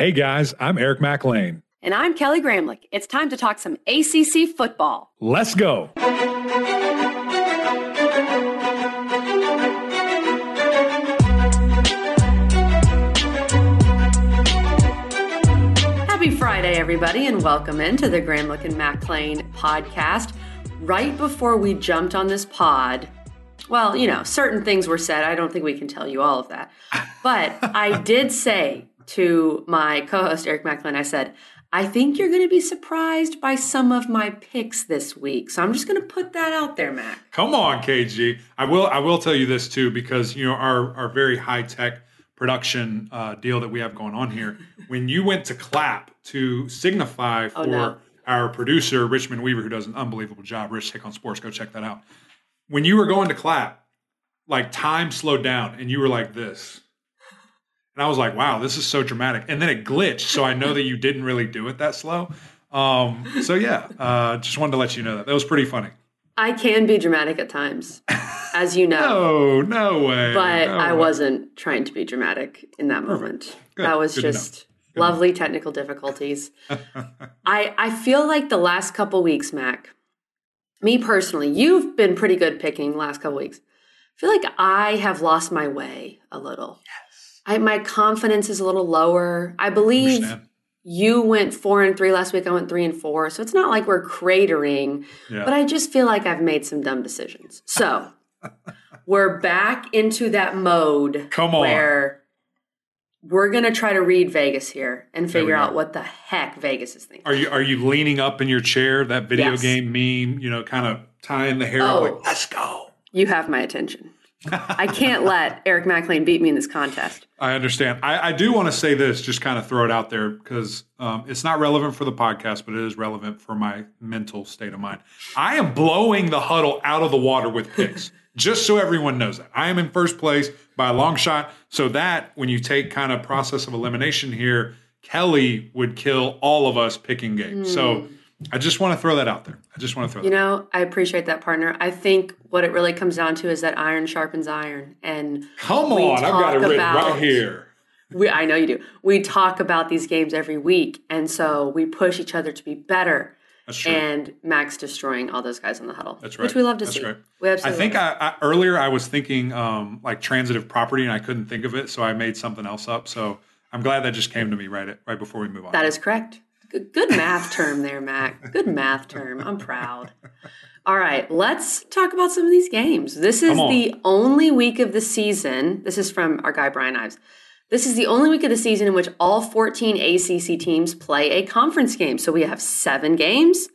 Hey guys, I'm Eric McLean. And I'm Kelly Gramlich. It's time to talk some ACC football. Let's go. Happy Friday, everybody, and welcome into the Gramlich and McLean podcast. Right before we jumped on this pod, well, you know, certain things were said. I don't think we can tell you all of that. But I did say to my co host, Eric McLean, I said, I think you're going to be surprised by some of my picks this week. So I'm just going to put that out there, Mac. Come on, KG. I will. I will tell you this too, because you know our our very high tech production uh, deal that we have going on here. when you went to clap to signify for Oh, no. our producer Richmond Weaver, who does an unbelievable job, Rich Hick on Sports, go check that out. When you were going to clap, like time slowed down, and you were like this. And I was like, wow, this is so dramatic. And then it glitched. So I know that you didn't really do it that slow. Um, so yeah, uh, just wanted to let you know that. That was pretty funny. I can be dramatic at times, as you know. No, no way. but no I way. wasn't trying to be dramatic in that moment. That was Good just lovely technical difficulties. I I feel like the last couple weeks, Mac, me personally, you've been pretty good picking last couple weeks. I feel like I have lost my way a little. Yes. I, my confidence is a little lower. I believe Understand. you went four and three last week. I went three and four. So it's not like we're cratering, Yeah. but I just feel like I've made some dumb decisions. So we're back into that mode Come on. where we're going to try to read Vegas here and figure out what the heck Vegas is thinking. Are you are you leaning up in your chair? That video Yes. game meme, you know, kind of tying the hair Oh. like, let's go. You have my attention. I can't let Eric McLean beat me in this contest. I understand. I, I do want to say this, just kind of throw it out there because um, it's not relevant for the podcast, but it is relevant for my mental state of mind. I am blowing the huddle out of the water with picks, just so everyone knows that. I am in first place by a long shot. So that when you take kind of process of elimination here, Kelly would kill all of us picking games. So I just want to throw that out there. I just want to throw You know, I appreciate that, partner. I think what it really comes down to is that iron sharpens iron. And Come on, I've got it written about- right here. we, I know you do. We talk about these games every week. And so we push each other to be better. That's true. And Max destroying all those guys in the huddle. That's right. Which we love to That's see. right. We I absolutely think I, I earlier I was thinking um, like transitive property and I couldn't think of it, so I made something else up. So I'm glad that just came to me right at, right before we move on. That is correct. Good, good math term there, Mac. Good math term. I'm proud. All right, let's talk about some of these games. This is on. the only week of the season. This is from our guy Brian Ives. This is the only week of the season in which all 14 ACC teams play a conference game. So we have seven games,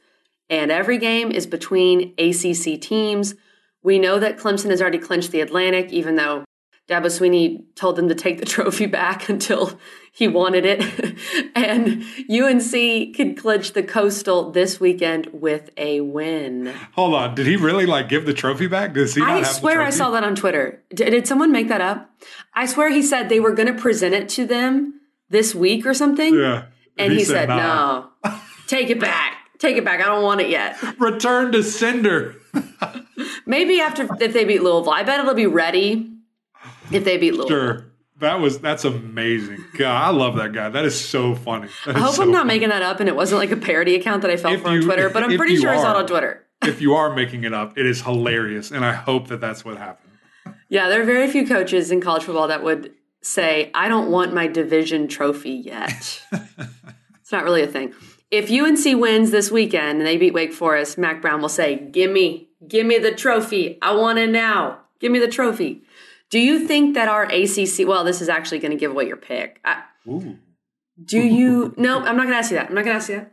and every game is between ACC teams. We know that Clemson has already clinched the Atlantic, even though Dabo Swinney told them to take the trophy back until he wanted it. and UNC could clinch the Coastal this weekend with a win. Hold on, did he really like give the trophy back? Does he? Not I swear I saw that on Twitter. Did, did someone make that up? I swear he said they were going to present it to them this week or something. Yeah, And he, said, nah. no, take it back. Take it back. I don't want it yet. Return to sender. Maybe after if they beat Louisville. I bet it'll be ready if they beat Louisville. Sure. That was that's amazing. God, I love that guy. That is so funny. I hope so I'm not funny. making that up and it wasn't like a parody account that I fell If for on you- Twitter, but I'm pretty sure I saw it on Twitter. if you are making it up, it is hilarious, and I hope that that's what happened. Yeah, there are very few coaches in college football that would say, I don't want my division trophy yet. it's not really a thing. If UNC wins this weekend and they beat Wake Forest, Mack Brown will say, Gimme, give me the trophy. I want it now. Give me the trophy. Do you think that our ACC, well, this is actually going to give away your pick. I, do you, no, I'm not going to ask you that. I'm not going to ask you that.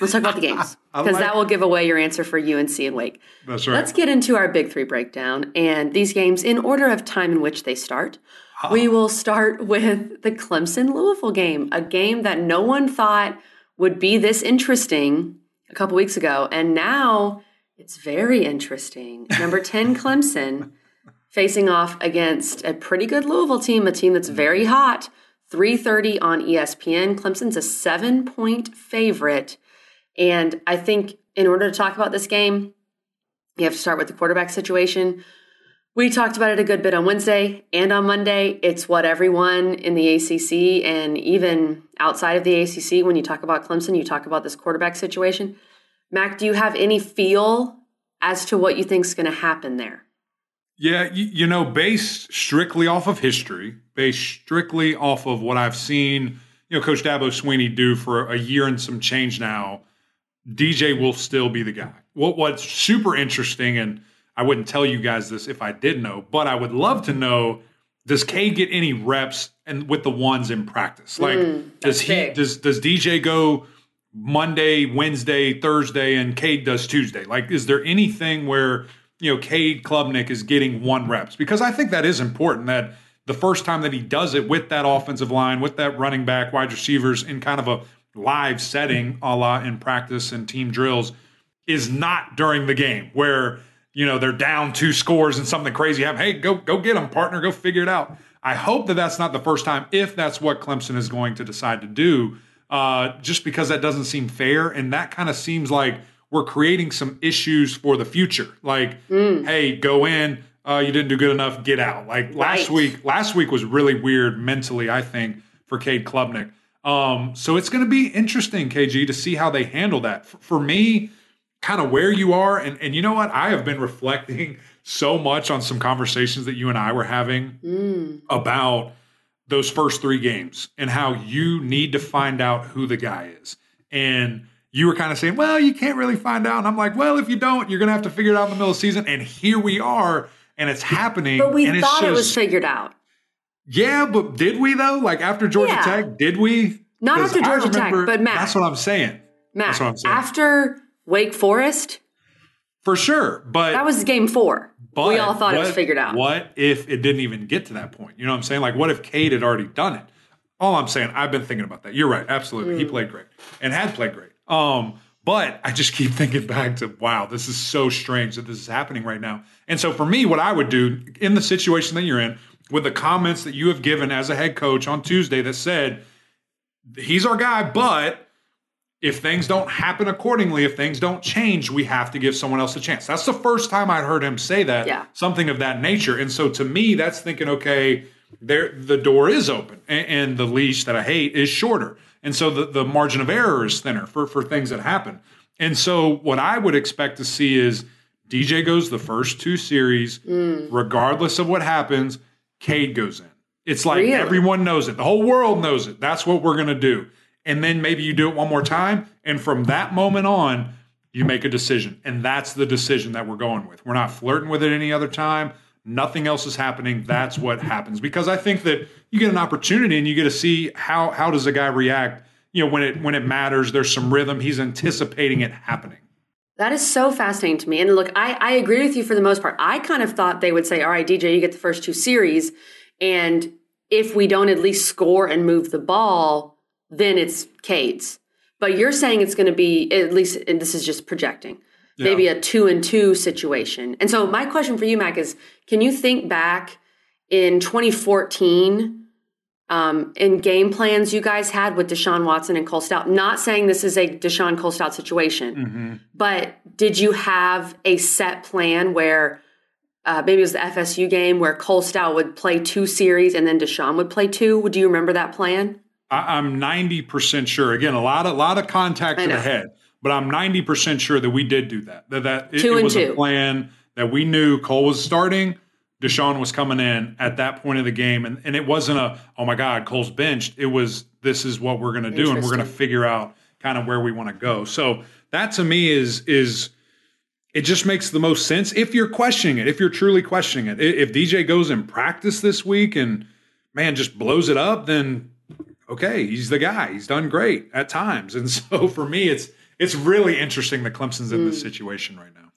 Let's talk about the games because like- that will give away your answer for UNC and Wake. That's right. Let's get into our big three breakdown and these games in order of time in which they start. We will start with the Clemson Louisville game, a game that no one thought would be this interesting a couple weeks ago. And now it's very interesting. Number 10, Clemson, facing off against a pretty good Louisville team, a team that's very mm-hmm. hot. 3:30 on ESPN. Clemson's a 7-point favorite. And I think in order to talk about this game, you have to start with the quarterback situation. We talked about it a good bit on Wednesday and on Monday. It's what everyone in the ACC and even outside of the ACC, when you talk about Clemson, you talk about this quarterback situation. Mac, do you have any feel as to what you think is going to happen there? Yeah, you, you, know, based strictly off of history, based strictly off of what I've seen, you know, Coach Dabo Swinney do for a year and some change now, DJ will still be the guy. What What's super interesting and I wouldn't tell you guys this if I did know, but I would love to know does K get any reps and with the ones in practice? Like mm, does he big. does does DJ go Monday, Wednesday, Thursday and Cade does Tuesday? Like is there anything where you know Cade Klubnik is getting one reps? Because I think that is important that the first time that he does it with that offensive line, with that running back, wide receivers in kind of a live setting a la in practice and team drills is not during the game where you know they're down two scores and something crazy happen. Hey, go go get them, partner. Go figure it out. I hope that that's not the first time. If that's what Clemson is going to decide to do, uh, just because that doesn't seem fair, and that kind of seems like we're creating some issues for the future. Like, mm. hey, go in. Uh, you didn't do good enough. Get out. Like right. last week. Last week was really weird mentally. I think for Cade Klubnik. Um, so it's going to be interesting, KG, to see how they handle that. For, for me, kind of where you are. And, and you know what? I have been reflecting so much on some conversations that you and I were having mm. about those first three games and how you need to find out who the guy is. And you were kind of saying, well, you can't really find out. And I'm like, well, if you don't, you're going to have to figure it out in the middle of the season. And here we are, and it's happening. But we thought just, it was figured out. Yeah, but did we though? Like after Georgia yeah. Tech, did we? Not after Georgia remember, Tech, but Matt. That's what I'm saying. Matt, that's what I'm saying. after Wake Forest? For sure. But that was game four. But we all thought what, it was figured out. What if it didn't even get to that point? You know what I'm saying? Like, what if Cade had already done it? All I'm saying, I've been thinking about that. You're right. Absolutely. Mm. He played great and had played great. Um, but I just keep thinking back to, wow, this is so strange that this is happening right now. And so for me, what I would do in the situation that you're in, with the comments that you have given as a head coach on Tuesday that said, he's our guy, but if things don't happen accordingly, if things don't change, we have to give someone else a chance. That's the first time I'd heard him say that, yeah. something of that nature. And so to me, that's thinking, okay, there the door is open and, and, the leash that I hate is shorter. And so the, the margin of error is thinner for, for things that happen. And so what I would expect to see is DJ goes the first two series, mm. regardless of what happens, Cade goes in. It's like really? everyone knows it. The whole world knows it. That's what we're going to do and then maybe you do it one more time and from that moment on you make a decision and that's the decision that we're going with we're not flirting with it any other time nothing else is happening. That's what happens. Because i think that you get an opportunity and you get to see how how does a guy react you know when it when it matters there's some rhythm. He's anticipating it happening. That is so fascinating to me. And look i i agree with you for the most part. I kind of thought they would say all right dj you get the first two series. And if we don't at least score and move the ball then it's Cade's. But you're saying it's going to be at least, and this is just projecting, yeah. maybe a two and two situation. And so my question for you, Mac, is: Can you think back in 2014? Um, in game plans you guys had with Deshaun Watson and Cole Stoudt. Not saying this is a Deshaun Cole Stoudt situation, mm-hmm. but did you have a set plan where uh, maybe it was the FSU game where Cole Stoudt would play two series and then Deshaun would play two? Do you remember that plan? I, am 90% sure. Again, a lot of lot of contact to the head, but I'm 90% sure that we did do that. That that it, it was two. a plan that we knew Cole was starting, Deshaun was coming in at that point of the game, and, and it wasn't a oh my God, Cole's benched. It was this is what we're going to do, and we're going to figure out kind of where we want to go. So that to me is is it just makes the most sense if you're questioning it, if you're truly questioning it. If DJ goes in practice this week and man just blows it up, then okay, he's the guy. He's done great at times. And so for me, it's it's really interesting that Clemson's in mm. this hmm. situation right now.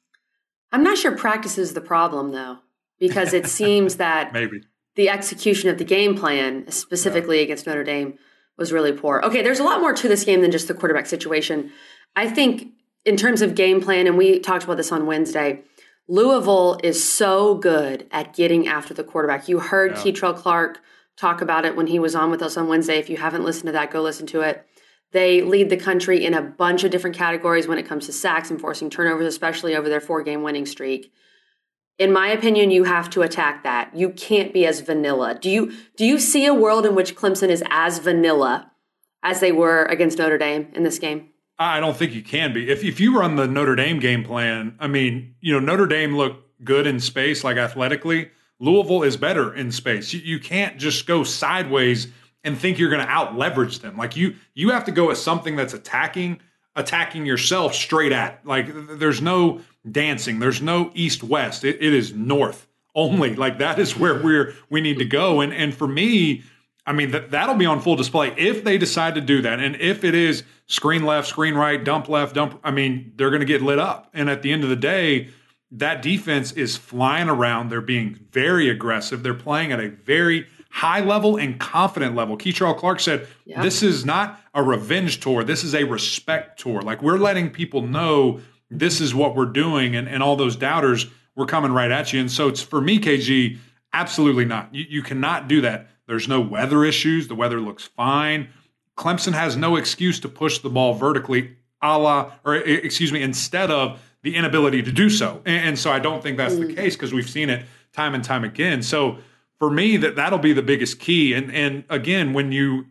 I'm not sure practice is the problem though, because it seems that maybe the execution of the game plan, specifically yeah. against Notre Dame, was really poor. Okay, there's a lot more to this game than just the quarterback situation. I think in terms of game plan, and we talked about this on Wednesday. Louisville is so good at getting after the quarterback. You heard yeah. Kei'Trel Clark talk about it when he was on with us on Wednesday. If you haven't listened to that, go listen to it. They lead the country in a bunch of different categories when it comes to sacks and forcing turnovers, especially over their four game winning streak. in my opinion, you have to attack that. You can't be as vanilla. Do you do you see a world in which Clemson is as vanilla as they were against Notre Dame in this game? I don't think you can be. If if you run the Notre Dame game plan, I mean, you know, Notre Dame looked good in space, like athletically. Louisville is better in space. You, you can't just go sideways and think you're going to out leverage them. Like you you have to go at something that's attacking attacking yourself straight at. Like there's no dancing. There's no east west. It, it is north only. Like that is where we're we need to go. And and for me, I mean that that'll be on full display if they decide to do that. And if it is screen left, screen right, dump left, dump. I mean they're going to get lit up. And at the end of the day. That defense is flying around. They're being very aggressive. They're playing at a very high level and confident level. Kei'Trel Clark said, yeah. This is not a revenge tour. This is a respect tour. Like we're letting people know this is what we're doing, and, and all those doubters were coming right at you. And so it's for me, KG, absolutely not. You, you cannot do that. There's no weather issues. The weather looks fine. Clemson has no excuse to push the ball vertically, a la, or excuse me, instead of the inability to do so. And, and so I don't think that's mm. the case because we've seen it time and time again. So for me, that that'll be the biggest key. And and again, when you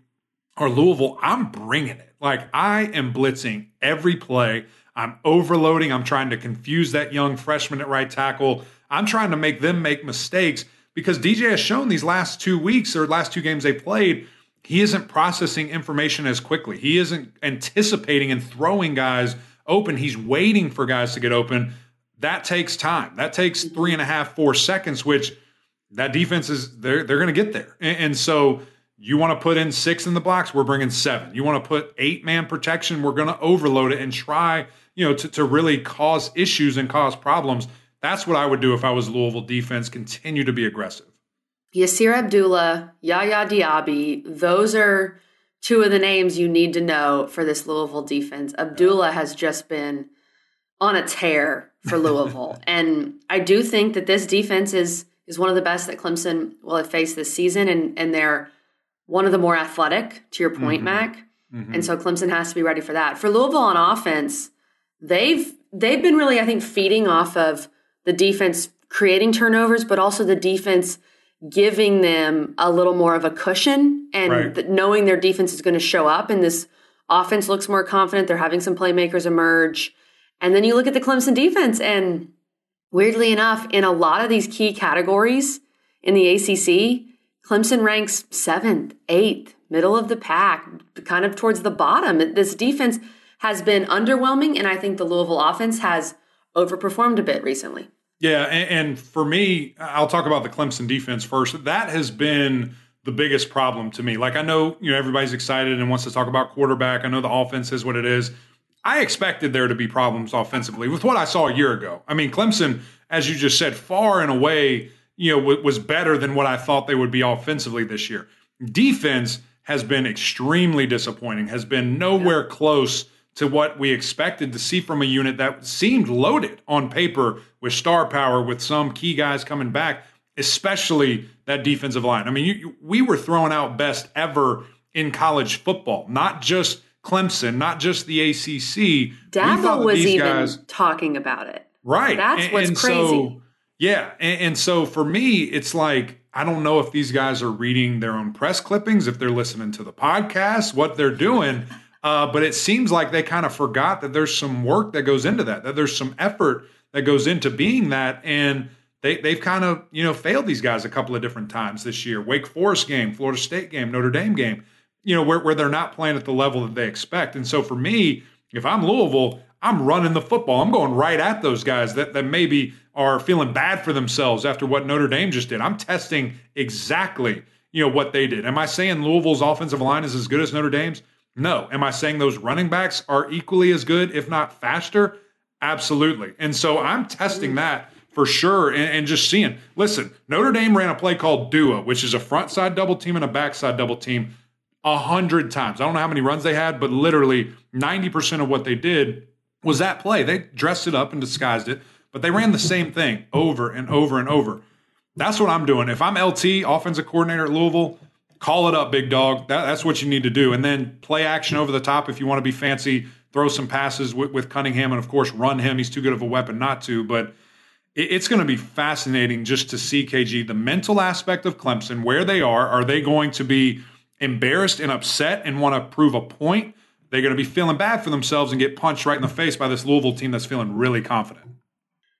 are Louisville, I'm bringing it. Like I am blitzing every play. I'm overloading. I'm trying to confuse that young freshman at right tackle. I'm trying to make them make mistakes because DJ has shown these last two weeks or last two games they played, he isn't processing information as quickly. He isn't anticipating and throwing guys open. He's waiting for guys to get open. That takes time. That takes three and a half, four seconds, which that defense is they're they're going to get there. And, and so you want to put in six in the box, we're bringing seven. You want to put eight man protection, we're going to overload it and try you know, to, to really cause issues and cause problems. That's what I would do if I was Louisville defense. Continue to be aggressive. Yasir Abdullah, Yaya Diaby, those are two of the names you need to know for this Louisville defense. Abdullah has just been on a tear for Louisville. and I do think that this defense is is one of the best that Clemson will have faced this season and and they're one of the more athletic, to your point, mm-hmm. Mac. Mm-hmm. And so Clemson has to be ready for that. For Louisville on offense, they've they've been really, I think, feeding off of the defense creating turnovers, but also the defense giving them a little more of a cushion and right. knowing their defense is going to show up and this offense looks more confident. They're having some playmakers emerge. And then you look at the Clemson defense, and weirdly enough, in a lot of these key categories in the ACC, Clemson ranks seventh, eighth, middle of the pack, kind of towards the bottom. This defense has been underwhelming, and I think the Louisville offense has overperformed a bit recently. Yeah, and, and, for me, I'll talk about the Clemson defense first. That has been the biggest problem to me. Like I know, you know, everybody's excited and wants to talk about quarterback. I know the offense is what it is. I expected there to be problems offensively with what I saw a year ago. I mean, Clemson, as you just said, far and away, you know, was better than what I thought they would be offensively this year. Defense has been extremely disappointing. Has been nowhere close to what we expected to see from a unit that seemed loaded on paper with star power, with some key guys coming back, especially that defensive line. I mean, you, we were throwing out best ever in college football, not just Clemson, not just the ACC. Dabo was even guys, talking about it. Right. That's and, what's and crazy. So, yeah. And, and so for me, it's like, I don't know if these guys are reading their own press clippings, if they're listening to the podcast, what they're doing. Uh, but it seems like they kind of forgot that there's some work that goes into that, that there's some effort that goes into being that. And they, they've kind of, you know, failed these guys a couple of different times this year. Wake Forest game, Florida State game, Notre Dame game, you know, where, where they're not playing at the level that they expect. And so for me, if I'm Louisville, I'm running the football. I'm going right at those guys that, that maybe are feeling bad for themselves after what Notre Dame just did. I'm testing exactly, you know, what they did. Am I saying Louisville's offensive line is as good as Notre Dame's? No. Am I saying those running backs are equally as good, if not faster? Absolutely. And so I'm testing mm. that for sure and, and, just seeing. Listen, Notre Dame ran a play called Duo, which is a front side double team and a backside double team a hundred times. I don't know how many runs they had, but literally 90% of what they did was that play. They dressed it up and disguised it, but they ran the same thing over and over and over. That's what I'm doing. If I'm LT, offensive coordinator at Louisville, Call it up, big dog. That, that's what you need to do. And then play action over the top if you want to be fancy. Throw some passes with, with Cunningham and, of course, run him. He's too good of a weapon not to. But it's going to be fascinating just to see KG the mental aspect of Clemson, where they are. Are they going to be embarrassed and upset and want to prove a point? They're going to be feeling bad for themselves and get punched right in the face by this Louisville team that's feeling really confident.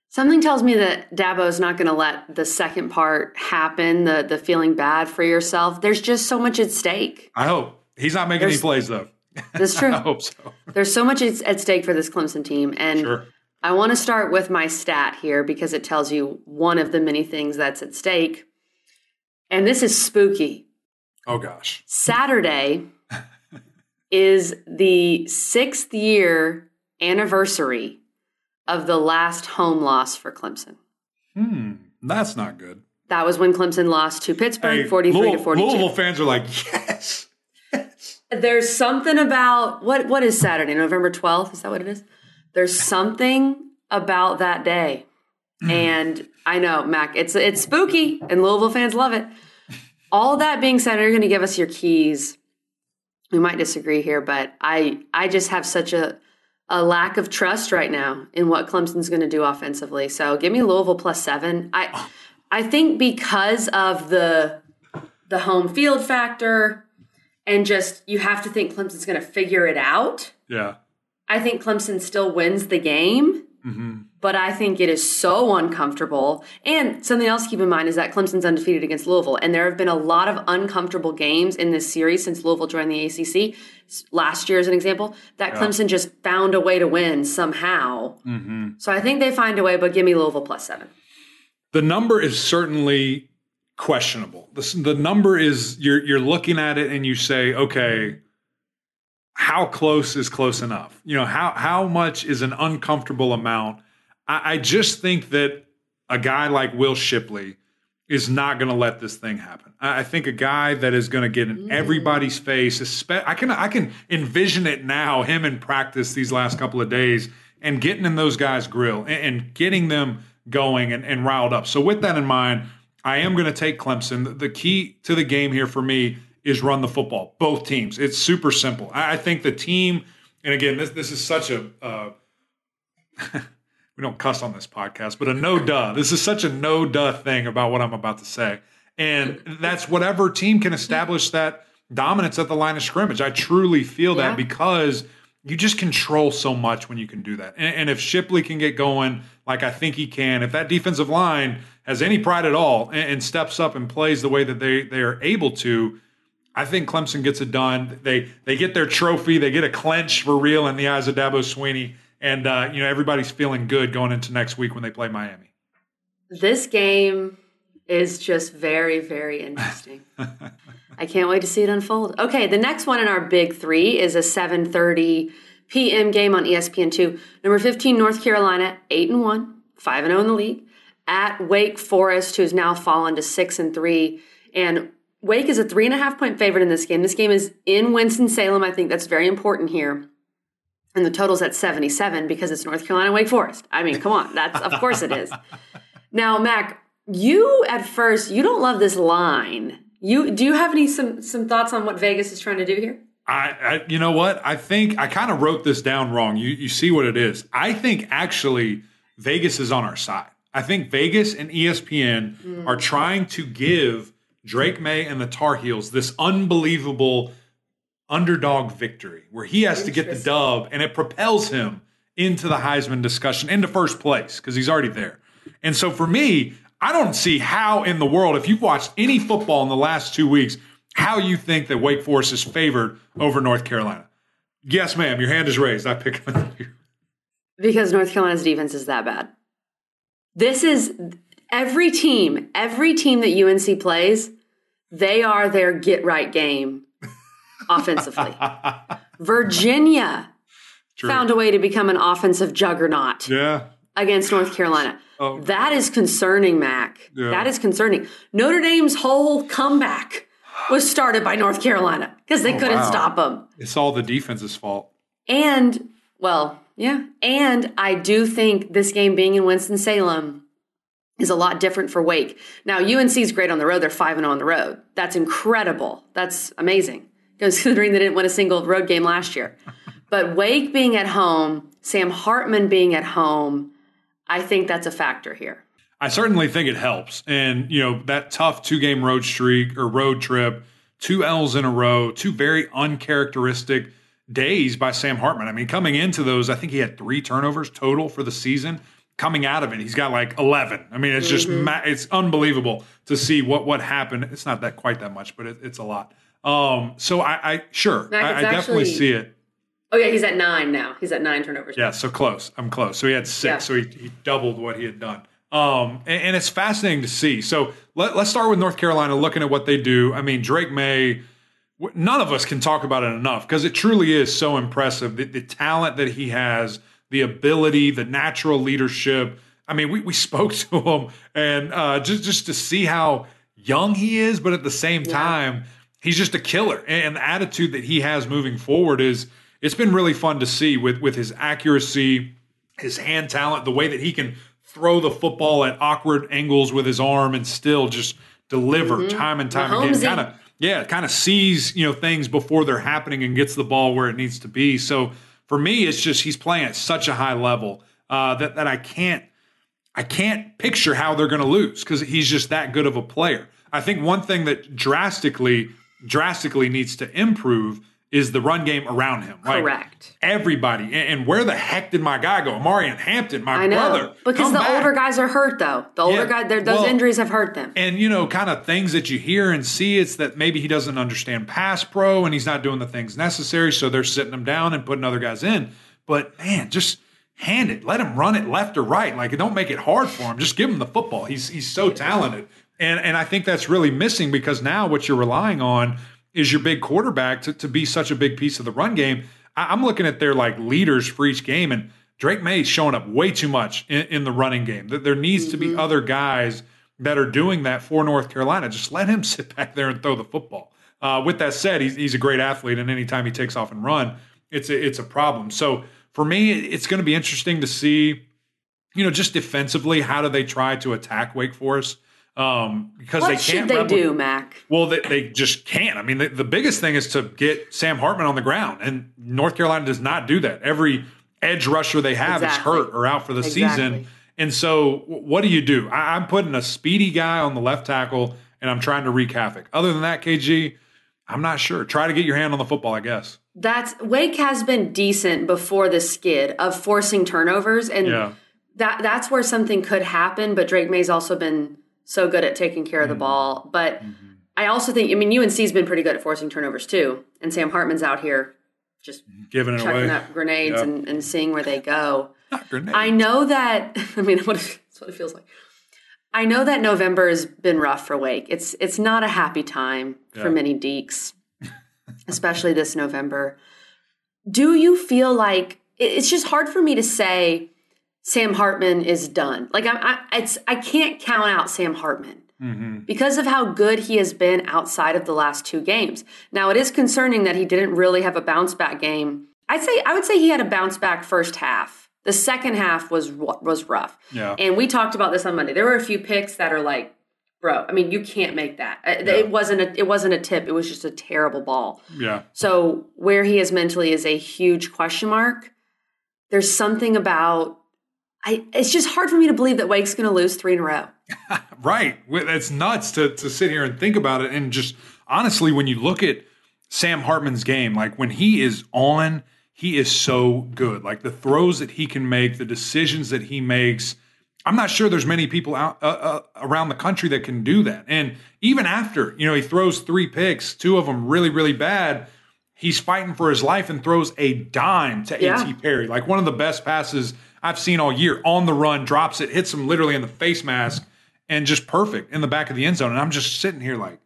Something tells me that Dabo's not going to let the second part happen, the the feeling bad for yourself. There's just so much at stake. I hope. He's not making There's, any plays though. That's true. I hope so. There's so much at stake for this Clemson team and sure. I want to start with my stat here because it tells you one of the many things that's at stake. And this is spooky. Oh gosh. Saturday is the 6th year anniversary of the last home loss for Clemson. Hmm, that's not good. That was when Clemson lost to Pittsburgh, hey, 43 Louisville, to 42. Louisville fans are like, yes, yes. There's something about what what is Saturday, November 12th? Is that what it is? There's something about that day. Mm. And I know, Mac, it's it's spooky and Louisville fans love it. All that being said, are you're going to give us your keys. We might disagree here, but I I just have such a a lack of trust right now in what Clemson's going to do offensively. So give me Louisville plus seven. I I think because of the the home field factor and just you have to think Clemson's going to figure it out. Yeah. I think Clemson still wins the game. Mm-hmm. But I think it is so uncomfortable. And something else to keep in mind is that Clemson's undefeated against Louisville. And there have been a lot of uncomfortable games in this series since Louisville joined the ACC. Last year, as an example, that yeah. Clemson just found a way to win somehow. Mm-hmm. So I think they find a way, but give me Louisville plus seven. The number is certainly questionable. The, the number is you're you're looking at it and you say, okay, how close is close enough? You know, how how much is an uncomfortable amount? I, I just think that a guy like Will Shipley is not going to let this thing happen. I, I think a guy that is going to get in mm. everybody's face. I can I can envision it now. Him in practice these last couple of days and getting in those guys' grill and, and getting them going and, and riled up. So with that in mind, I am going to take Clemson. The key to the game here for me is run the football. Both teams. It's super simple. I, think the team, and again, this this is such a uh, we don't cuss on this podcast, but a no duh. This is such a no duh thing about what I'm about to say, and that's whatever team can establish that dominance at the line of scrimmage. I truly feel yeah. that because you just control so much when you can do that. And, and, if Shipley can get going, like I think he can, if that defensive line has any pride at all and, and steps up and plays the way that they they are able to, I think Clemson gets it done. They they get their trophy. They get a clench for real in the eyes of Dabo Swinney, and uh, you know everybody's feeling good going into next week when they play Miami. This game is just very very interesting. I can't wait to see it unfold. Okay, the next one in our big three is a 7:30 p.m. game on ESPN2. Number 15 North Carolina, eight and one, five and zero oh in the league, at Wake Forest, who's now fallen to six and three. And Wake is a three and a half point favorite in this game. This game is in Winston-Salem. I think that's very important here. And the total's at 77 because it's North Carolina Wake Forest. I mean, come on. That's of course it is. Now, Mac, you at first you don't love this line. You do you have any some some thoughts on what Vegas is trying to do here? I, I you know what? I think I kind of wrote this down wrong. You you see what it is. I think actually Vegas is on our side. I think Vegas and ESPN mm. are trying to give Drake Maye and the Tar Heels this unbelievable underdog victory where he has to get the dub and it propels him into the Heisman discussion into first place because he's already there. And so for me, I don't see how in the world, if you've watched any football in the last two weeks, how you think that Wake Forest is favored over North Carolina. Yes, ma'am, your hand is raised. I pick with you. Because North Carolina's defense is that bad. This is every team, every team that UNC plays they are their get right game offensively. Virginia True. found a way to become an offensive juggernaut. Yeah. Against North Carolina. Oh. That is concerning, Mac. Yeah. That is concerning. Notre Dame's whole comeback was started by North Carolina because they oh, couldn't wow. stop them. It's all the defense's fault. And, well, yeah. And I do think this game being in Winston-Salem is a lot different for Wake. Now, UNC is great on the road. They're 5 0 on the road. That's incredible. That's amazing, considering they didn't win a single road game last year. But Wake being at home, Sam Hartman being at home, I think that's a factor here. I certainly think it helps. And, you know, that tough two game road streak or road trip, two L's in a row, two very uncharacteristic days by Sam Hartman. I mean, coming into those, I think he had three turnovers total for the season. Coming out of it, he's got like 11. I mean, it's just, mm-hmm. ma- it's unbelievable to see what, what happened. It's not that quite that much, but it, it's a lot. Um, so I, I sure, Mac, I, I definitely see it. Oh yeah, he's at nine now. He's at nine turnovers. Yeah, so close. I'm close. So he had six. Yeah. So he, he doubled what he had done. Um, and, and, it's fascinating to see. So let, us start with North Carolina, looking at what they do. I mean, Drake Maye. none of us can talk about it enough because it truly is so impressive. The, the, talent that he has, the ability, the natural leadership. I mean, we, we spoke to him and uh, just, just to see how young he is, but at the same time, yeah. He's just a killer. And the attitude that he has moving forward is it's been really fun to see with, with his accuracy, his hand talent, the way that he can throw the football at awkward angles with his arm and still just deliver mm-hmm. time and time Mahomes again. Kind of yeah, kind of sees you know things before they're happening and gets the ball where it needs to be. So for me, it's just he's playing at such a high level uh, that that I can't I can't picture how they're going to lose because he's just that good of a player. I think one thing that drastically drastically needs to improve is the run game around him. Like Correct. Everybody. And, where the heck did my guy go? Omarion Hampton, my I know. brother. Because the back. older guys are hurt, though. The older yeah. guys, those well, injuries have hurt them. And, you know, kind of things that you hear and see, it's that maybe he doesn't understand pass pro and he's not doing the things necessary. So they're sitting him down and putting other guys in. But, man, just hand it. Let him run it left or right. Like, don't make it hard for him. Just give him the football. He's, he's so talented. And, and I think that's really missing because now what you're relying on – is your big quarterback to, to be such a big piece of the run game. I, am looking at their like leaders for each game, and Drake Maye's showing up way too much in, in the running game. There needs mm-hmm. to be mm-hmm. other guys that are doing that for North Carolina. Just let him sit back there and throw the football. Uh, with that said, he's, he's a great athlete, and anytime he takes off and run, it's a, it's a problem. So for me, it's going to be interesting to see, you know, just defensively, how do they try to attack Wake Forest? Um, because what they can't. Should they do, Mac? Well, they, they just can't. I mean, the, the, biggest thing is to get Sam Hartman on the ground, and North Carolina does not do that. Every edge rusher they have exactly. is hurt or out for the exactly. season. And so, what do you do? I, I'm putting a speedy guy on the left tackle, and I'm trying to wreak havoc. Other than that, KG, I'm not sure. Try to get your hand on the football, I guess. That's Wake has been decent before the skid of forcing turnovers, and yeah. that that's where something could happen. But Drake Maye's also been so good at taking care of the mm-hmm. ball. But mm-hmm. I also think, I mean, UNC's been pretty good at forcing turnovers too. And Sam Hartman's out here just giving it chucking away. up grenades yep. and, and seeing where they go. I know that, I mean, what, that's what it feels like. I know that November has been rough for Wake. It's it's not a happy time yeah. for many Deacs, especially this November. Do you feel like it's just hard for me to say Sam Hartman is done. Like I'm, I, it's I can't count out Sam Hartman mm-hmm. because of how good he has been outside of the last two games. Now it is concerning that he didn't really have a bounce back game. I'd say I would say he had a bounce back first half. The second half was was rough. Yeah. And we talked about this on Monday. There were a few picks that are like, bro. I mean, you can't make that. Uh, yeah. It wasn't a it wasn't a tip. It was just a terrible ball. Yeah. So where he is mentally is a huge question mark. There's something about I, it's just hard for me to believe that Wake's going to lose three in a row. right. It's nuts to, to sit here and think about it. And just honestly, when you look at Sam Hartman's game, like when he is on, he is so good. Like the throws that he can make, the decisions that he makes. I'm not sure there's many people out uh, uh, around the country that can do that. And even after, you know, he throws three picks, two of them really, really bad. He's fighting for his life and throws a dime to yeah. A.T. Perry, like one of the best passes I've seen all year on the run, drops it, hits him literally in the face mask, and just perfect in the back of the end zone. And I'm just sitting here like,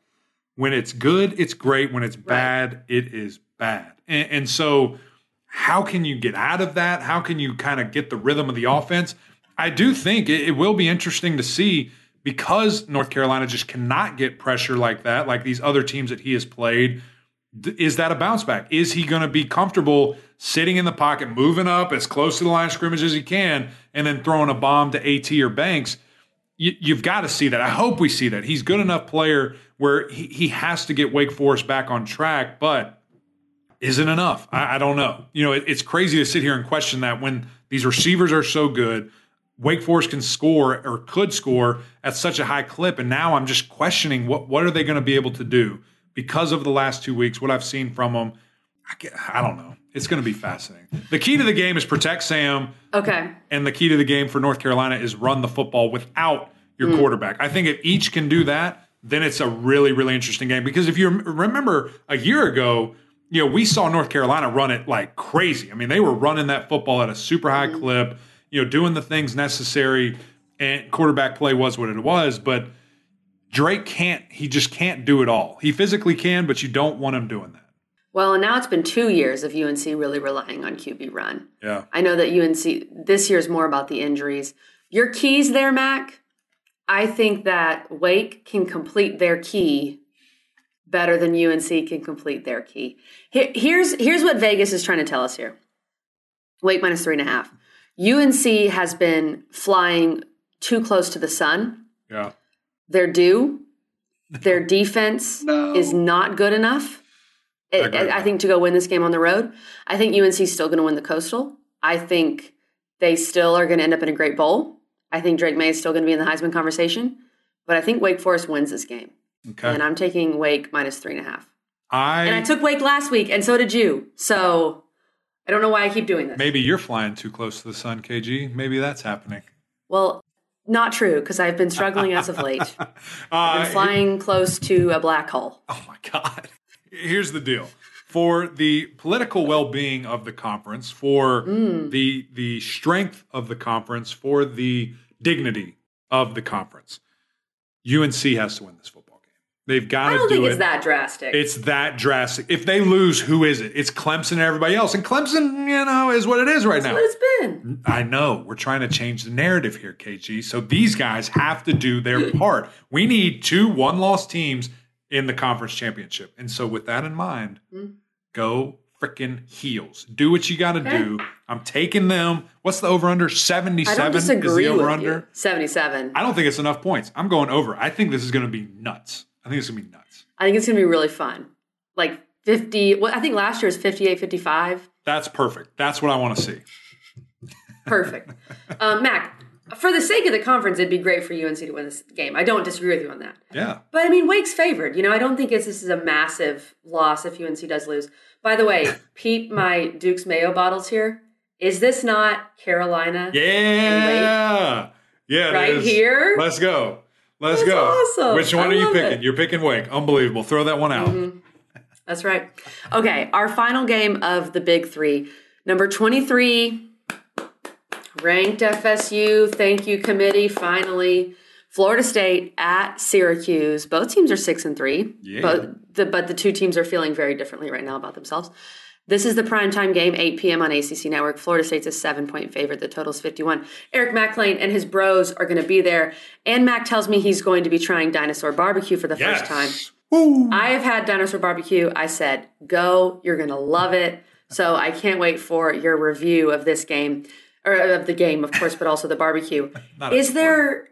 when it's good, it's great. When it's bad, right. it is bad. And, and so, how can you get out of that? How can you kind of get the rhythm of the offense? I do think it, it will be interesting to see because North Carolina just cannot get pressure like that, like these other teams that he has played is that a bounce back? Is he going to be comfortable sitting in the pocket, moving up as close to the line of scrimmage as he can, and then throwing a bomb to AT or Banks? You, have got to see that. I hope we see that. He's good enough player where he, he has to get Wake Forest back on track, but isn't enough. I, I don't know. You know, it, it's crazy to sit here and question that when these receivers are so good. Wake Forest can score or could score at such a high clip, and now I'm just questioning what what are they going to be able to do because of the last two weeks, what I've seen from them. I, get, I don't know. It's going to be fascinating. The key to the game is protect Sam, Okay. and the key to the game for North Carolina is run the football without your Mm. quarterback. I think if each can do that, then it's a really, really interesting game. Because if you remember a year ago, you know, we saw North Carolina run it like crazy. I mean, they were running that football at a super high Mm. clip, you know, doing the things necessary, and quarterback play was what it was. But Drake can't, he just can't do it all. He physically can, but you don't want him doing that. Well, and now it's been two years of UNC really relying on QB run. Yeah. I know that UNC this year is more about the injuries. Your keys there, Mac. I think that Wake can complete their key better than UNC can complete their key. Here's here's what Vegas is trying to tell us here. Wake minus three and a half. UNC has been flying too close to the sun. Yeah. They're due. Their defense No. is not good enough. I, I, think to go win this game on the road. I think UNC is still going to win the Coastal. I think they still are going to end up in a great bowl. I think Drake Maye is still going to be in the Heisman conversation. But I think Wake Forest wins this game. Okay. And I'm taking Wake minus three and a half. I, And I took Wake last week, and so did you. So I don't know why I keep doing this. maybe you're flying too close to the sun, KG. Maybe that's happening. Well, not true, because I've been struggling as of late. Uh, I'm flying close to a black hole. Oh my God. Here's the deal. For the political well-being of the conference, for Mm. the the strength of the conference, for the dignity of the conference, UNC has to win this game. They've got to don't do think it. it's that drastic. It's that drastic. If they lose, who is it? It's Clemson and everybody else. And Clemson, you know, is what it is right now. what it's been. I know we're trying to change the narrative here, KG. So these guys have to do their part. We need two one loss teams in the conference championship. And so, with that in mind, mm. go freaking heels. Do what you got to Okay. do. I'm taking them. What's the over under? I 77 don't is the over under. 77. I don't think it's enough points. I'm going over. I think this is going to be nuts. I think it's going to be nuts. I think it's going to be really fun. Like 50, well, I think last year was 58, 55. That's perfect. That's what I want to see. Perfect. um, Mac, for the sake of the conference, it'd be great for UNC to win this game. I don't disagree with you on that. Yeah. But I mean, Wake's favored. You know, I don't think it's, this is a massive loss if UNC does lose. By the way, peep my Duke's Mayo bottles here. Is this not Carolina? Yeah. Yeah. Right here? Let's go. Let's That's go. awesome. Which one I are you picking? it. Mm-hmm. You're picking Wake. Unbelievable. Throw that one out. That's right. Okay, our final game of the big three. Number 23, ranked FSU. Thank you, committee. Finally. Florida State at Syracuse. Both teams are six and three. Yeah. But the, but the two teams are feeling very differently right now about themselves. This is the primetime game, 8 p.m. on ACC Network. Florida State's a seven point favorite. The total's 51. Eric McLean and his bros are going to be there. And Mac tells me he's going to be trying dinosaur barbecue for the Yes. first time. Woo. I have had dinosaur barbecue. I said, go, you're going to love it. So I can't wait for your review of this game, or of the game, of course, but also the barbecue. Is there,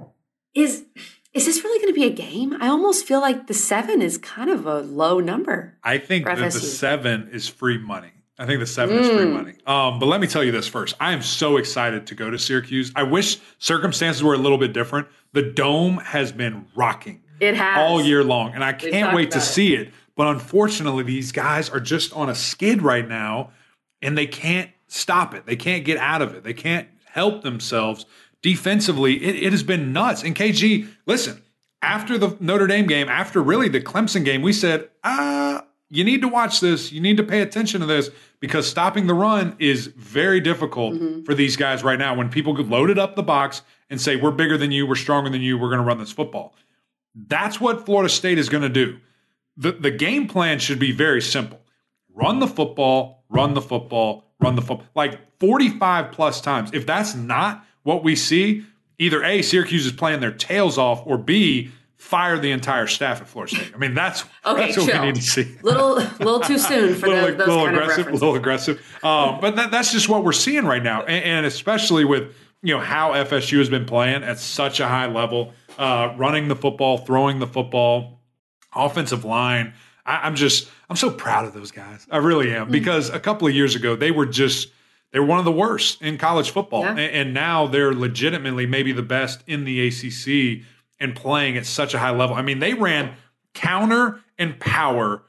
is, is this really going to be a game? I almost feel like the seven is kind of a low number. I think that the seven is free money. I think the seven is Mm. free money. Um, but let me tell you this first. I am so excited to go to Syracuse. I wish circumstances were a little bit different. The dome has been rocking It has. all year long, and I can't wait to it. see it. But unfortunately, these guys are just on a skid right now, and they can't stop it. They can't get out of it. They can't help themselves defensively. It, it has been nuts. And KG, listen, after the Notre Dame game, after really the Clemson game, we said, ah, you need to watch this. You need to pay attention to this because stopping the run is very difficult Mm-hmm. for these guys right now. When people loaded up the box and say, we're bigger than you, we're stronger than you, we're going to run this football. That's what Florida State is going to do. The, the game plan should be very simple run the football, run the football, run the football, like 45 plus times. If that's not what we see, either A, Syracuse is playing their tails off, or B, fire the entire staff at Florida State. I mean, that's, Okay, that's what we need to see. Little, little too soon for little, those, those little kind of aggressive, references. little aggressive. Um, but that, that's just what we're seeing right now, and, and especially with you know how FSU has been playing at such a high level, uh, running the football, throwing the football, offensive line. I, I'm just I'm so proud of those guys. I really am because a couple of years ago they were just they were one of the worst in college football, Yeah. and, and now they're legitimately maybe the best in the ACC and playing at such a high level. I mean, they ran counter and power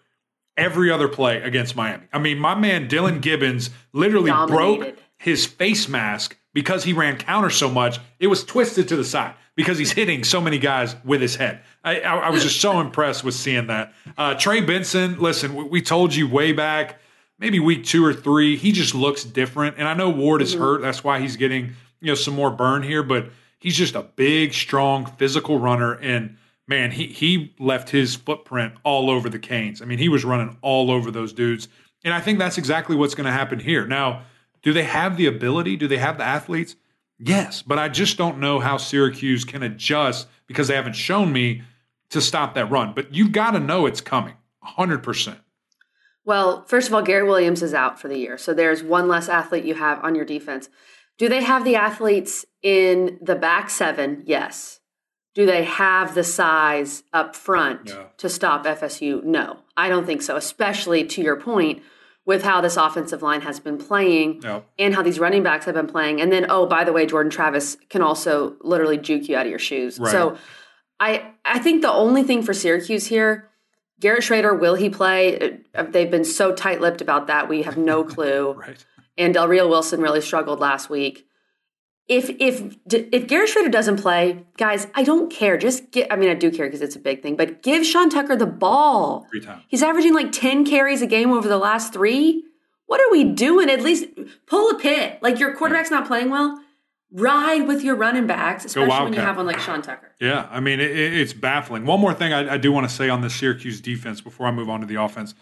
every other play against Miami. I mean, my man Dillan Gibbons literally broke his face mask because he ran counter so much. It was twisted to the side because he's hitting so many guys with his head. I, I, I was just so impressed with seeing that. Uh, Trey Benson, listen, we, we told you way back, maybe week two or three, he just looks different. And I know Ward is mm-hmm. hurt. That's why he's getting you know some more burn here, but he's just a big, strong, physical runner. And man, he he left his footprint all over the Canes. I mean, he was running all over those dudes. And I think that's exactly what's going to happen here. Now, do they have the ability? Do they have the athletes? Yes, but I just don't know how Syracuse can adjust because they haven't shown me to stop that run. But you've got to know it's coming 100%. Well, first of all, Gary Williams is out for the year. So there's one less athlete you have on your defense. Do they have the athletes in the back seven? Yes. Do they have the size up front Yeah. to stop FSU? No, I don't think so, especially to your point with how this offensive line has been playing Yep. and how these running backs have been playing. And then, oh, by the way, Jordan Travis can also literally juke you out of your shoes. Right. So I I think the only thing for Syracuse here, Garrett Shrader, will he play? Uh, They've been so tight lipped about that. We have no clue. Right. And Del Rio Wilson really struggled last week. If if if Garrett Shrader doesn't play, guys, I don't care. Just get. I mean, I do care because it's a big thing. But give Sean Tucker the ball. Three times. He's averaging like ten carries a game over the last three. What are we doing? At least pull a Pitt. Like your quarterback's not playing well. Ride with your running backs, especially when you have one like Sean Tucker. Yeah, I mean, it, it- it's baffling. One more thing I, I do want to say on the Syracuse defense before I move on to the offense.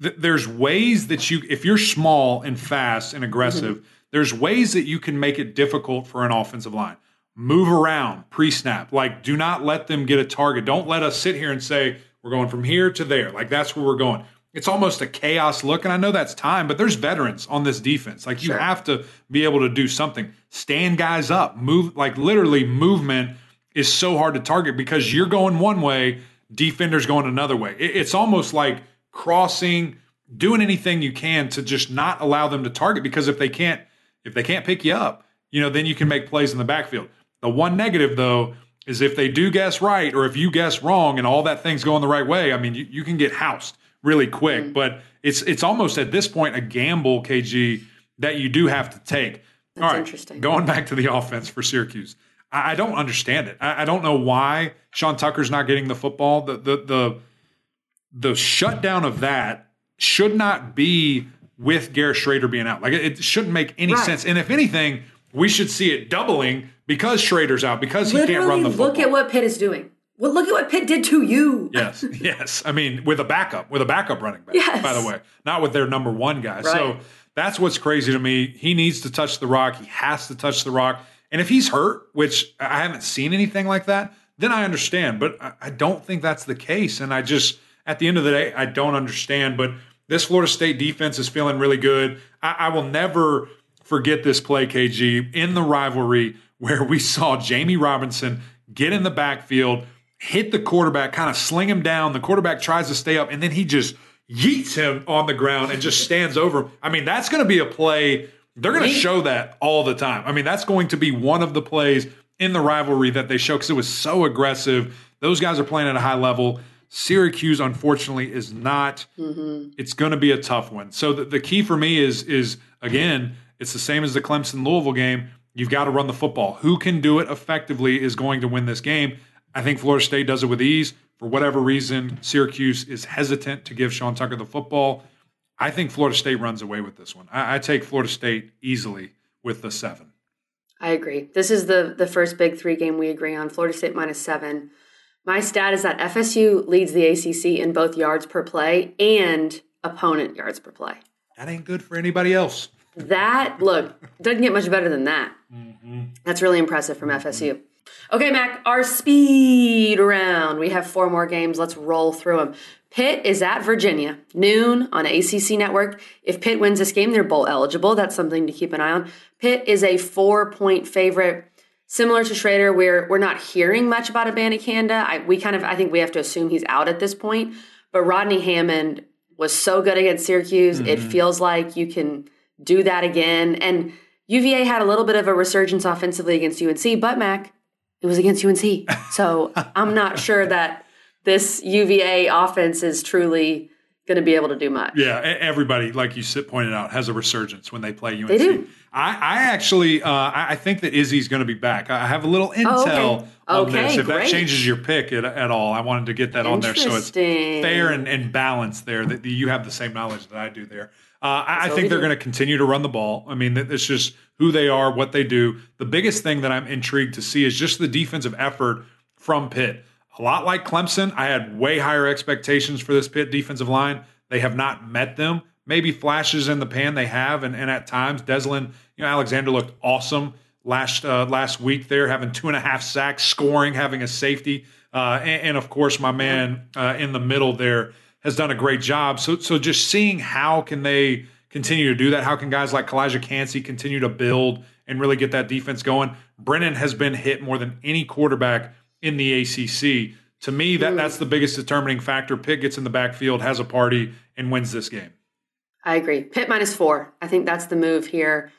Th- there's ways that you, if you're small and fast and aggressive, mm-hmm. there's ways that you can make it difficult for an offensive line. Move around pre snap. Like, do not let them get a target. Don't let us sit here and say, we're going from here to there. Like, that's where we're going. It's almost a chaos look. And I know that's time, but there's veterans on this defense. Like, you Sure. have to be able to do something. Stand guys up. Move, like, literally, movement is so hard to target because you're going one way, defenders going another way. It- it's almost like crossing, doing anything you can to just not allow them to target because if they can't if they can't pick you up, you know, then you can make plays in the backfield. The one negative though is if they do guess right or if you guess wrong and all that thing's going the right way, I mean, you, you can get housed really quick. Mm. But it's it's almost at this point a gamble, KG, that you do have to take. That's interesting. Going back to the offense for Syracuse. I, I don't understand it. I, I don't know why Sean Tucker's not getting the football. The the the the shutdown of that should not be with Garrett Shrader being out. Like it, it shouldn't make any Right. sense. And if anything, we should see it doubling because Shrader's out because he can't run the football. look at what Pitt is doing. Well, look at what Pitt did to you. Yes, yes. I mean, with a backup, with a backup running back, Yes. by the way, not with their number one guy. So that's what's crazy to me. He needs to touch the rock. He has to touch the rock. And if he's hurt, which I haven't seen anything like that, then I understand. But I- I don't think that's the case. And I just, at the end of the day, I don't understand. But this Florida State defense is feeling really good. I, I will never forget this play, KG, in the rivalry where we saw Jammie Robinson get in the backfield, hit the quarterback, kind of sling him down. The quarterback tries to stay up, and then he just yeets him on the ground and just stands over him. I mean, that's going to be a play. They're going to show that all the time. I mean, that's going to be one of the plays in the rivalry that they show because it was so aggressive. Those guys are playing at a high level. Syracuse, unfortunately, is not. Mm-hmm. It's going to be a tough one. So the, the key for me is is again, it's the same as the Clemson Louisville game. You've got to run the football. Who can do it effectively is going to win this game. I think Florida State does it with ease. For whatever reason, Syracuse is hesitant to give Sean Tucker the football. I think Florida State runs away with this one. I, I take Florida State easily with the seven. I agree. This is the the first big three game we agree on. Florida State minus seven. My stat is that FSU leads the ACC in both yards per play and opponent yards per play. That ain't good for anybody else. That look doesn't get much better than that. Mm-hmm. That's really impressive from FSU. Okay, Mac, our speed round. We have four more games. Let's roll through them. Pitt is at Virginia, noon on ACC Network. If Pitt wins this game, they're bowl eligible. That's something to keep an eye on. Pitt is a four point favorite. Similar to Shrader, we're we're not hearing much about Abanikanda. I we kind of I think we have to assume he's out at this point. But Rodney Hammond was so good against Syracuse. It mm-hmm. feels like you can do that again. And UVA had a little bit of a resurgence offensively against UNC, but Mac, it was against UNC. So I'm not sure that this UVA offense is truly going to be able to do much. Yeah, everybody, like you pointed out, has a resurgence when they play UNC. They do. I, I actually, uh, I think that Izzy's going to be back. I have a little intel oh, okay. on okay, this. If great. that changes your pick at, at, all, I wanted to get that on there so it's fair and, and balanced there. That you have the same knowledge that I do there. Uh, I, I think they're going to continue to run the ball. I mean, it's just who they are, what they do. The biggest thing that I'm intrigued to see is just the defensive effort from Pitt. A lot like Clemson, I had way higher expectations for this Pitt defensive line. They have not met them. Maybe flashes in the pan they have, and, and at times Deslin, you know, Alexander looked awesome last uh, last week there, having two and a half sacks, scoring, having a safety, uh, and, and, of course my man uh, in the middle there has done a great job. So so just seeing how can they continue to do that? How can guys like Calijah Kancey continue to build and really get that defense going? Brennan has been hit more than any quarterback in the ACC. To me, that that's the biggest determining factor. Pitt gets in the backfield, has a party, and wins this game. I agree. Pitt minus four. I think that's the move here,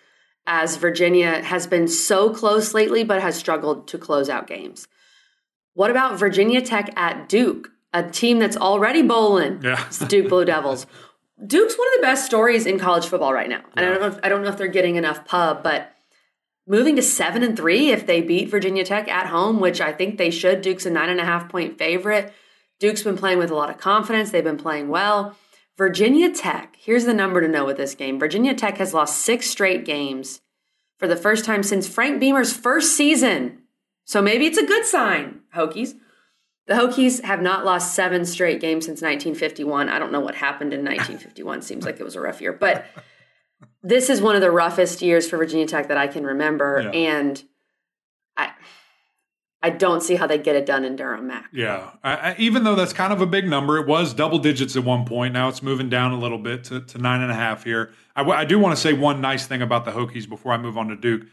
as Virginia has been so close lately, but has struggled to close out games. What about Virginia Tech at Duke, a team that's already bowling? Yeah, it's the Duke Blue Devils. Duke's one of the best stories in college football right now. And yeah. I don't know if, I don't know if they're getting enough pub, but moving to seven and three if they beat Virginia Tech at home, which I think they should. Duke's a nine and a half point favorite. Duke's been playing with a lot of confidence. They've been playing well. Virginia Tech, here's the number to know with this game. Virginia Tech has lost six straight games for the first time since Frank Beamer's first season. So maybe it's a good sign, Hokies. The Hokies have not lost seven straight games since 1951. I don't know what happened in 1951. Seems like it was a rough year. But this is one of the roughest years for Virginia Tech that I can remember. Yeah. And I I don't see how they get it done in Durham, Mac. Yeah. I, I, even though that's kind of a big number, it was double digits at one point. Now it's moving down a little bit to, to nine and a half here. I, I do want to say one nice thing about the Hokies before I move on to Duke.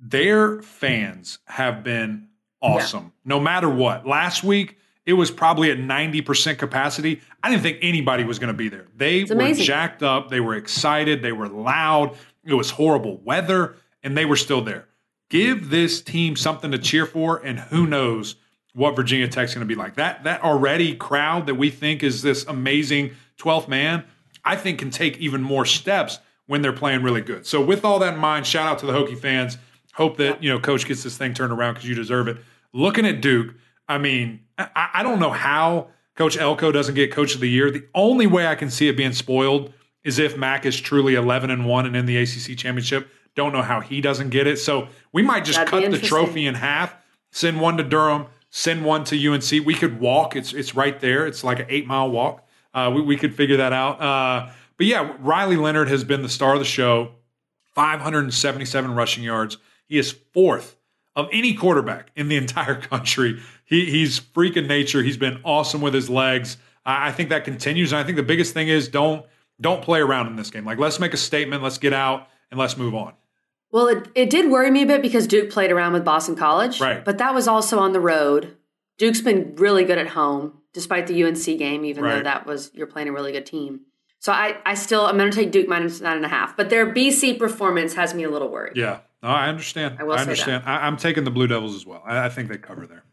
Their fans have been awesome, yeah. no matter what. Last week, it was probably at 90% capacity. I didn't think anybody was going to be there. They were jacked up. They were excited. They were loud. It was horrible weather, and they were still there. Give this team something to cheer for, and who knows what Virginia Tech's going to be like. That that already crowd that we think is this amazing 12th man, I think can take even more steps when they're playing really good. So with all that in mind, shout out to the Hokie fans. Hope that, you know, coach gets this thing turned around because you deserve it. Looking at Duke, I mean, I, I don't know how Coach Elko doesn't get Coach of the Year. The only way I can see it being spoiled is if Mac is truly 11 and 1 and in the ACC championship. Don't know how he doesn't get it. So we might just That'd cut the trophy in half, send one to Durham, send one to UNC. We could walk. It's it's right there. It's like an eight mile walk. Uh, we, we could figure that out. Uh, but yeah, Riley Leonard has been the star of the show. 577 rushing yards. He is fourth of any quarterback in the entire country. He, he's freaking nature. He's been awesome with his legs. I, I think that continues. And I think the biggest thing is don't don't play around in this game. Like let's make a statement. Let's get out and let's move on. Well, it, it did worry me a bit because Duke played around with Boston College. Right. But that was also on the road. Duke's been really good at home, despite the UNC game, even right. though that was you're playing a really good team. So I, I still I'm gonna take Duke minus nine and a half. But their BC performance has me a little worried. Yeah. No, I understand. I will I understand. I, am taking the Blue Devils as well. I, I think they cover there.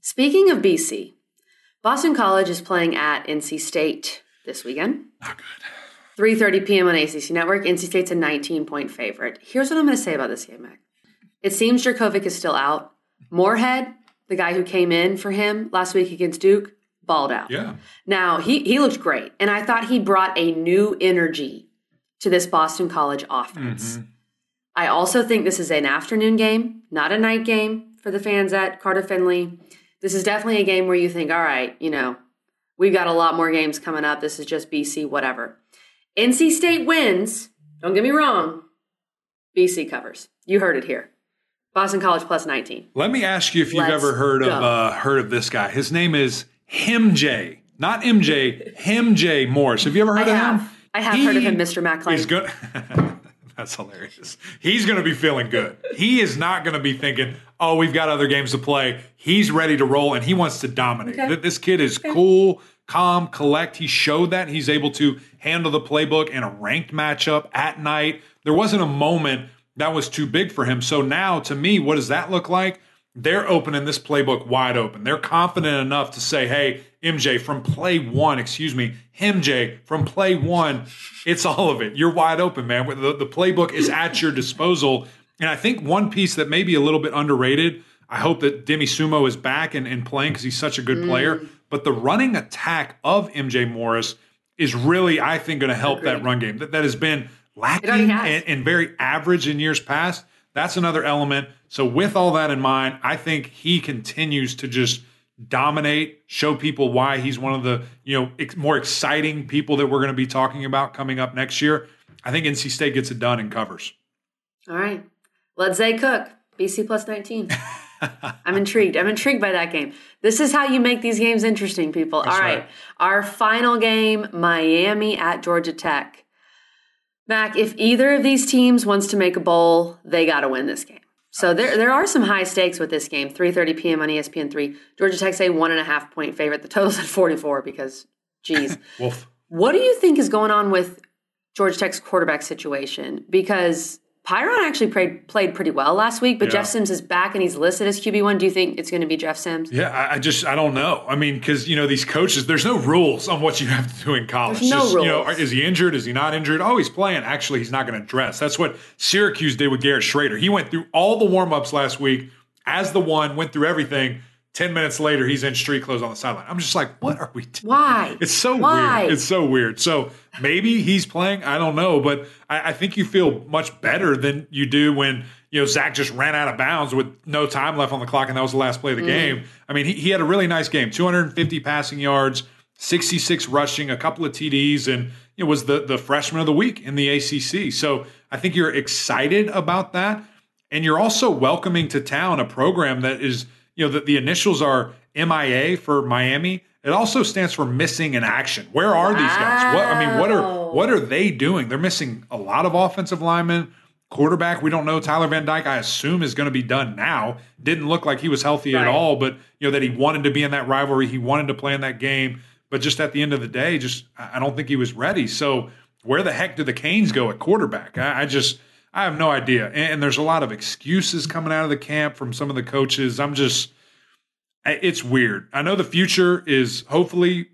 Speaking of BC, Boston College is playing at NC State this weekend. Not good. 3:30 p.m. on ACC Network. NC State's a 19 point favorite. Here's what I'm going to say about this game, Mac. It seems Jurkovec is still out. Morehead, the guy who came in for him last week against Duke, balled out. Yeah. Now he he looked great, and I thought he brought a new energy to this Boston College offense. Mm-hmm. I also think this is an afternoon game, not a night game for the fans at Carter Finley. This is definitely a game where you think, all right, you know, we've got a lot more games coming up. This is just BC, whatever. NC State wins. Don't get me wrong. BC covers. You heard it here. Boston College plus 19. Let me ask you if you've Let's ever heard go. of uh, heard of this guy. His name is Him J, not MJ, Him J Morris. Have you ever heard I of have. him? I have he heard of him, Mr. McLean. He's good. That's hilarious. He's going to be feeling good. He is not going to be thinking, "Oh, we've got other games to play." He's ready to roll and he wants to dominate. Okay. This kid is okay. cool, calm, collect. He showed that he's able to handle the playbook in a ranked matchup at night. There wasn't a moment that was too big for him. So now, to me, what does that look like? They're opening this playbook wide open. They're confident enough to say, hey, MJ, from play one, excuse me, MJ, from play one, it's all of it. You're wide open, man. The, the playbook is at your disposal. And I think one piece that may be a little bit underrated, I hope that Demie Sumo is back and, and playing because he's such a good mm. player. But the running attack of MJ Morris is really, I think, going to help Agreed. that run game that, that has been lacking and, and very average in years past. That's another element. So, with all that in mind, I think he continues to just dominate, show people why he's one of the you know ex- more exciting people that we're going to be talking about coming up next year. I think NC State gets it done and covers. All right, let's say Cook BC plus nineteen. I'm intrigued. I'm intrigued by that game. This is how you make these games interesting, people. That's All right. right. Our final game Miami at Georgia Tech. Mac, if either of these teams wants to make a bowl, they got to win this game. So there, there are some high stakes with this game. 3:30 p.m. on ESPN three. Georgia Tech's a one and a half point favorite. The total's at 44 because, geez, Wolf. What do you think is going on with Georgia Tech's quarterback situation? Because Pyron actually played played pretty well last week, but yeah. Jeff Sims is back and he's listed as QB one. Do you think it's going to be Jeff Sims? Yeah, I, I just I don't know. I mean, because you know these coaches, there's no rules on what you have to do in college. There's no just, rules. You know, is he injured? Is he not injured? Oh, he's playing. Actually, he's not going to dress. That's what Syracuse did with Garrett Shrader. He went through all the warm ups last week as the one, went through everything 10 minutes later, he's in street clothes on the sideline. I'm just like, what are we doing? Why? It's so Why? weird. It's so weird. So maybe he's playing. I don't know. But I, I, think you feel much better than you do when, you know, Zach just ran out of bounds with no time left on the clock and that was the last play of the mm. game. I mean, he, he had a really nice game 250 passing yards, 66 rushing, a couple of TDs, and it was the, the freshman of the week in the ACC. So I think you're excited about that. And you're also welcoming to town a program that is – you know, the, the initials are MIA for Miami. It also stands for missing in action. Where are wow. these guys? What I mean, what are what are they doing? They're missing a lot of offensive linemen. Quarterback, we don't know. Tyler Van Dyke, I assume, is going to be done now. Didn't look like he was healthy right. at all, but you know that he wanted to be in that rivalry. He wanted to play in that game, but just at the end of the day, just I don't think he was ready. So where the heck do the Canes go at quarterback? I, I just I have no idea. And, and there's a lot of excuses coming out of the camp from some of the coaches. I'm just, it's weird. I know the future is hopefully,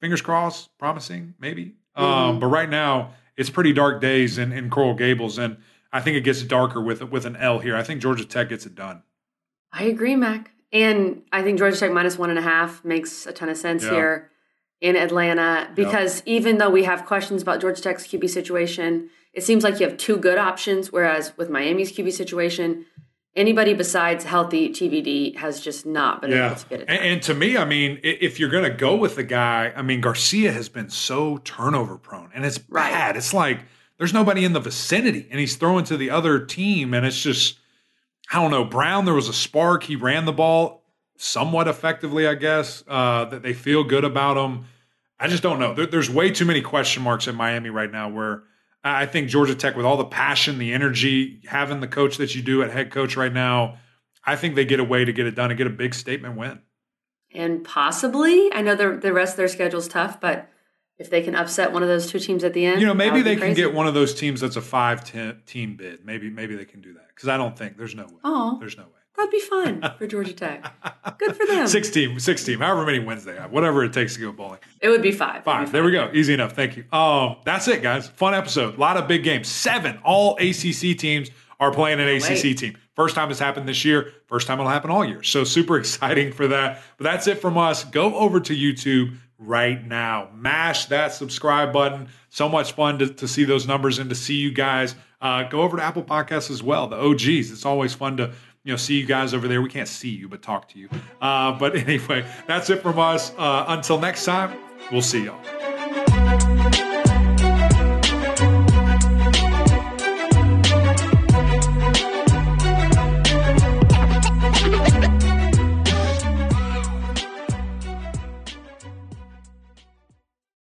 fingers crossed, promising, maybe. Um, mm-hmm. Um, but right now, it's pretty dark days in, in Coral Gables. And I think it gets darker with with an L here. I think Georgia Tech gets it done. I agree, Mac. And I think Georgia Tech minus one and a half makes a ton of sense yeah. here in Atlanta because yep. even though we have questions about Georgia Tech's QB situation, it seems like you have two good options. Whereas with Miami's QB situation, anybody besides healthy TVD has just not been yeah. able to get it. And, and, to me, I mean, if you're going to go with the guy, I mean, Garcia has been so turnover prone, and it's right. bad. It's like there's nobody in the vicinity, and he's throwing to the other team, and it's just. I don't know. Brown, there was a spark. He ran the ball somewhat effectively, I guess. Uh, that they feel good about him. I just don't know. There, there's way too many question marks in Miami right now where I think Georgia Tech, with all the passion, the energy, having the coach that you do at head coach right now, I think they get a way to get it done and get a big statement win. And possibly, I know the the rest of their schedule's tough, but if they can upset one of those two teams at the end, you know, maybe they can get one of those teams that's a five team bid. Maybe maybe they can do that because I don't think there's no way. Oh, there's no way. That'd be fun for Georgia Tech. Good for them. Six team, six team, however many wins they have, whatever it takes to go bowling. It would be five. Five. There we go. Easy enough. Thank you. Um, that's it, guys. Fun episode. A lot of big games. Seven. All ACC teams are playing an ACC wait. team. First time it's happened this year. First time it'll happen all year. So super exciting for that. But that's it from us. Go over to YouTube right now. Mash that subscribe button. So much fun to, to see those numbers and to see you guys. Uh, go over to Apple Podcasts as well. The OGs. It's always fun to you know, see you guys over there. We can't see you, but talk to you. Uh, but anyway, that's it from us. Uh, until next time, we'll see y'all.